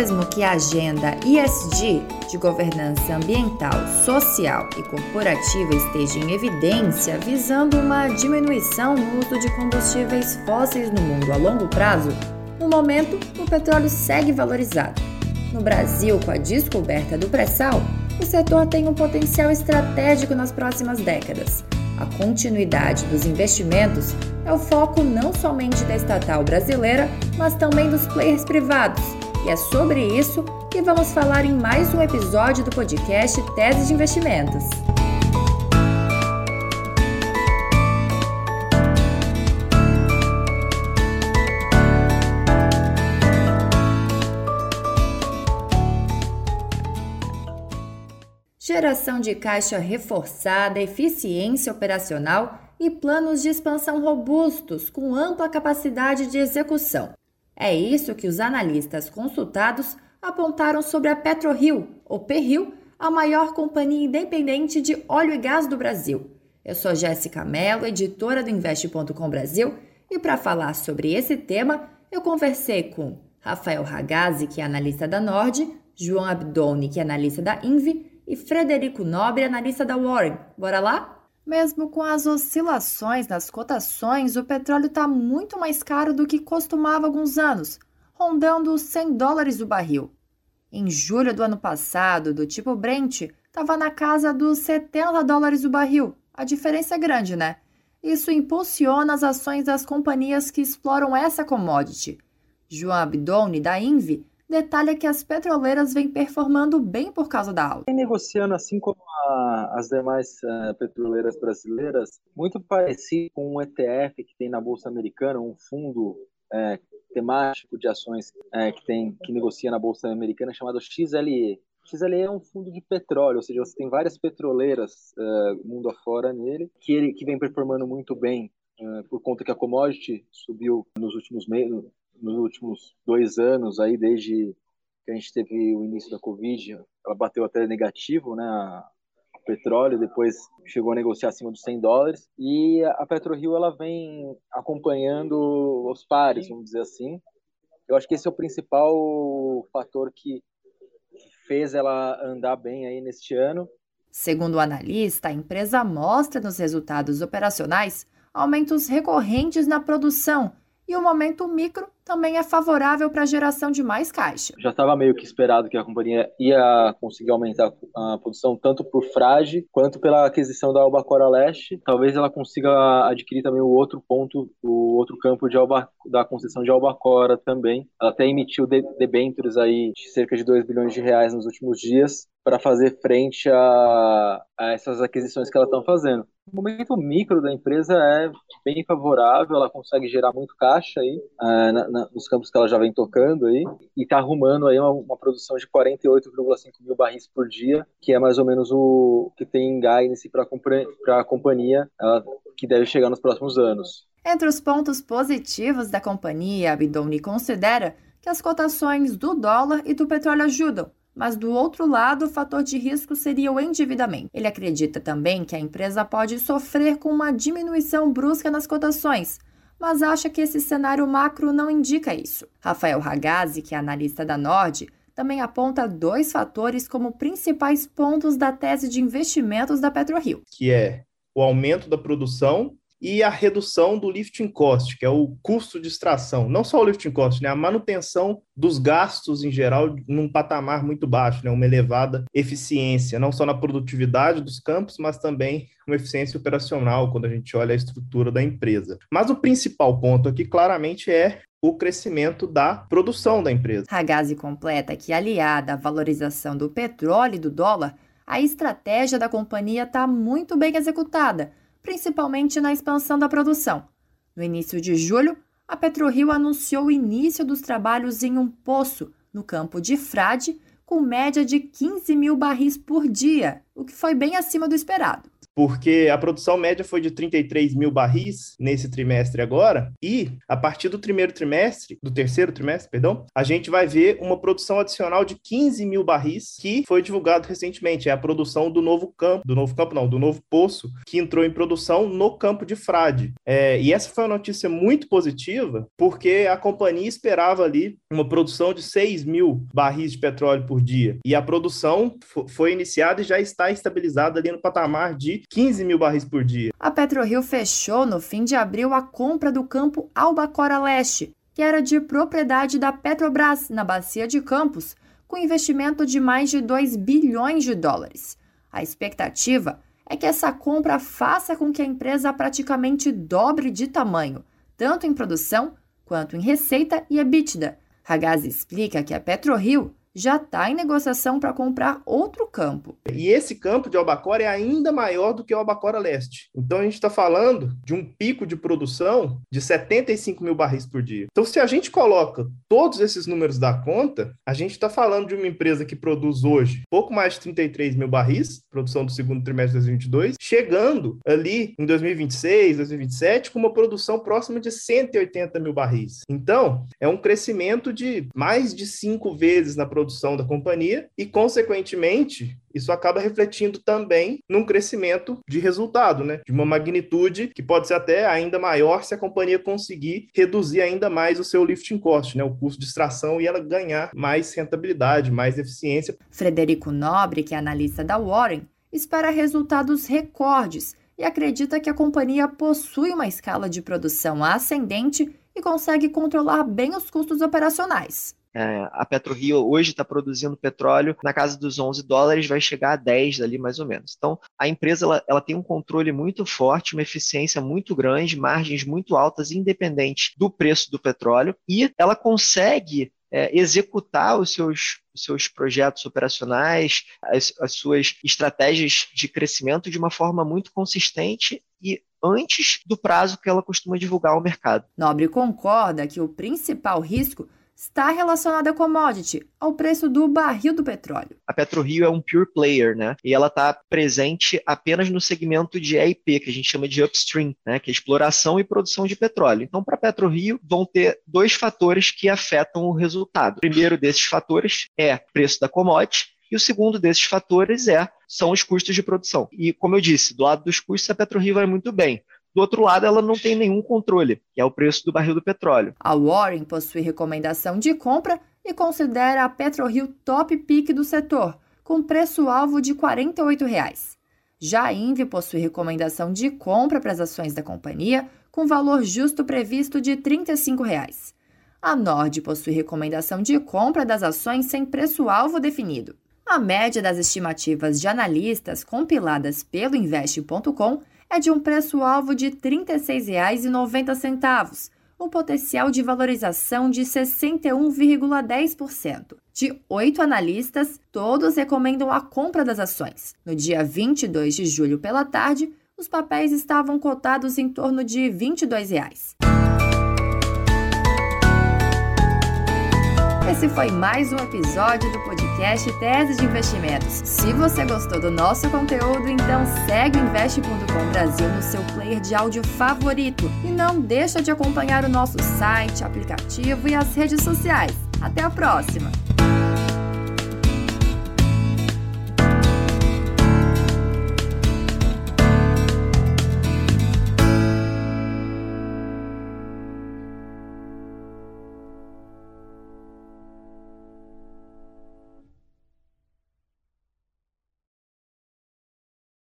Mesmo que a agenda ESG de governança ambiental, social e corporativa esteja em evidência, visando uma diminuição no uso de combustíveis fósseis no mundo a longo prazo, no momento o petróleo segue valorizado. No Brasil, com a descoberta do pré-sal, o setor tem um potencial estratégico nas próximas décadas. A continuidade dos investimentos é o foco não somente da estatal brasileira, mas também dos players privados. E é sobre isso que vamos falar em mais um episódio do podcast Tese de Investimentos. Geração de caixa reforçada, eficiência operacional e planos de expansão robustos com ampla capacidade de execução. É isso que os analistas consultados apontaram sobre a PetroRio, ou PRio, a maior companhia independente de óleo e gás do Brasil. Eu sou Jéssica Mello, editora do Investe.com Brasil, e para falar sobre esse tema, eu conversei com Rafael Ragazzi, que é analista da Nord, João Abdoni, que é analista da Invi, e Frederico Nobre, analista da Warren. Bora lá? Mesmo com as oscilações nas cotações, o petróleo está muito mais caro do que costumava há alguns anos, rondando os 100 dólares o barril. Em julho do ano passado, do tipo Brent, estava na casa dos 70 dólares o barril. A diferença é grande, né? Isso impulsiona as ações das companhias que exploram essa commodity. João Abdoni, da Invi, detalha que as petroleiras vêm performando bem por causa da alta. Vem negociando assim como a, as demais uh, petroleiras brasileiras, muito parecido com um ETF que tem na Bolsa Americana, um fundo é, temático de ações é, que, tem, que negocia na Bolsa Americana chamado XLE. XLE é um fundo de petróleo, ou seja, você tem várias petroleiras uh, mundo afora nele, que, ele, que vem performando muito bem por conta que a commodity subiu nos últimos meses, nos últimos dois anos, aí desde que a gente teve o início da Covid, ela bateu até negativo, né? O petróleo, depois chegou a negociar acima dos 100 dólares. E a PetroRio, ela vem acompanhando os pares, vamos dizer assim. Eu acho que esse é o principal fator que fez ela andar bem aí neste ano. Segundo o analista, a empresa mostra nos resultados operacionais aumentos recorrentes na produção e o momento micro também é favorável para a geração de mais caixa. Já estava meio que esperado que a companhia ia conseguir aumentar a produção tanto por Frage quanto pela aquisição da Albacora Leste. Talvez ela consiga adquirir também o outro ponto, o outro campo de Alba, da concessão de Albacora também. Ela até emitiu debêntures aí de cerca de 2 bilhões de reais nos últimos dias para fazer frente a, a essas aquisições que ela está fazendo. O momento micro da empresa é bem favorável, ela consegue gerar muito caixa aí uh, na, na, nos campos que ela já vem tocando aí e está arrumando aí uma, uma produção de 48,5 mil barris por dia, que é mais ou menos o que tem em guidance para a companhia, que deve chegar nos próximos anos. Entre os pontos positivos da companhia, a considera que as cotações do dólar e do petróleo ajudam, mas do outro lado, o fator de risco seria o endividamento. Ele acredita também que a empresa pode sofrer com uma diminuição brusca nas cotações, mas acha que esse cenário macro não indica isso. Rafael Ragazzi, que é analista da Nord, também aponta dois fatores como principais pontos da tese de investimentos da PetroRio, que é o aumento da produção e a redução do lifting cost, que é o custo de extração. Não só o lifting cost, né? a manutenção dos gastos em geral num patamar muito baixo, né? uma elevada eficiência, não só na produtividade dos campos, mas também uma eficiência operacional quando a gente olha a estrutura da empresa. Mas o principal ponto aqui claramente é o crescimento da produção da empresa. Ragazzi completa que, aliada à valorização do petróleo e do dólar, a estratégia da companhia está muito bem executada principalmente na expansão da produção. No início de julho, a PetroRio anunciou o início dos trabalhos em um poço no campo de Frade, com média de 15 mil barris por dia, o que foi bem acima do esperado. Porque a produção média foi de 33 mil barris nesse trimestre agora, e a partir do primeiro trimestre, do terceiro trimestre, perdão, a gente vai ver uma produção adicional de 15 mil barris, que foi divulgado recentemente. É a produção do novo campo, do novo campo não, do novo poço, que entrou em produção no campo de Frade. É, e essa foi uma notícia muito positiva, porque a companhia esperava ali uma produção de 6 mil barris de petróleo por dia. E a produção foi iniciada e já está estabilizada ali no patamar de 15 mil barris por dia. A PetroRio fechou no fim de abril a compra do campo Albacora Leste, que era de propriedade da Petrobras na Bacia de Campos, com investimento de mais de 2 bilhões de dólares. A expectativa é que essa compra faça com que a empresa praticamente dobre de tamanho, tanto em produção quanto em receita e EBITDA. Ragazzi explica que a PetroRio já está em negociação para comprar outro campo. E esse campo de Albacora é ainda maior do que o Albacora Leste. Então a gente está falando de um pico de produção de 75 mil barris por dia. Então, se a gente coloca todos esses números da conta, a gente está falando de uma empresa que produz hoje pouco mais de 33 mil barris, produção do segundo trimestre de 2022, chegando ali em 2026, 2027, com uma produção próxima de 180 mil barris. Então, é um crescimento de mais de cinco vezes na produção produção da companhia e, consequentemente, isso acaba refletindo também num crescimento de resultado, né? De uma magnitude que pode ser até ainda maior se a companhia conseguir reduzir ainda mais o seu lifting cost, né? O custo de extração e ela ganhar mais rentabilidade, mais eficiência. Frederico Nobre, que é analista da Warren, espera resultados recordes e acredita que a companhia possui uma escala de produção ascendente e consegue controlar bem os custos operacionais. É, a PetroRio hoje está produzindo petróleo na casa dos 11 dólares, vai chegar a 10 ali mais ou menos. Então, a empresa ela, ela tem um controle muito forte, uma eficiência muito grande, margens muito altas, independente do preço do petróleo, e ela consegue é, executar os seus, os seus projetos operacionais, as, as suas estratégias de crescimento de uma forma muito consistente e antes do prazo que ela costuma divulgar ao mercado. Nobre concorda que o principal risco está relacionada à commodity, ao preço do barril do petróleo. A PetroRio é um pure player, né? E ela está presente apenas no segmento de EIP, que a gente chama de upstream, né? Que é exploração e produção de petróleo. Então, para a PetroRio, vão ter dois fatores que afetam o resultado. O primeiro desses fatores é o preço da commodity, e o segundo desses fatores é são os custos de produção. E, como eu disse, do lado dos custos, a PetroRio vai muito bem. Do outro lado, ela não tem nenhum controle, que é o preço do barril do petróleo. A Warren possui recomendação de compra e considera a PetroRio top pick do setor, com preço-alvo de 48 reais. Já a Inve possui recomendação de compra para as ações da companhia, com valor justo previsto de 35 reais. A Nord possui recomendação de compra das ações sem preço-alvo definido. A média das estimativas de analistas compiladas pelo Investe.com é de um preço-alvo de R$ 36,90, um potencial de valorização de 61,10%. De oito analistas, todos recomendam a compra das ações. No dia 22 de julho pela tarde, os papéis estavam cotados em torno de 22 reais. Esse foi mais um episódio do podcast Tese de Investimentos. Se você gostou do nosso conteúdo, então segue o Investe.com Brasil no seu player de áudio favorito e não deixa de acompanhar o nosso site, aplicativo e as redes sociais. Até a próxima!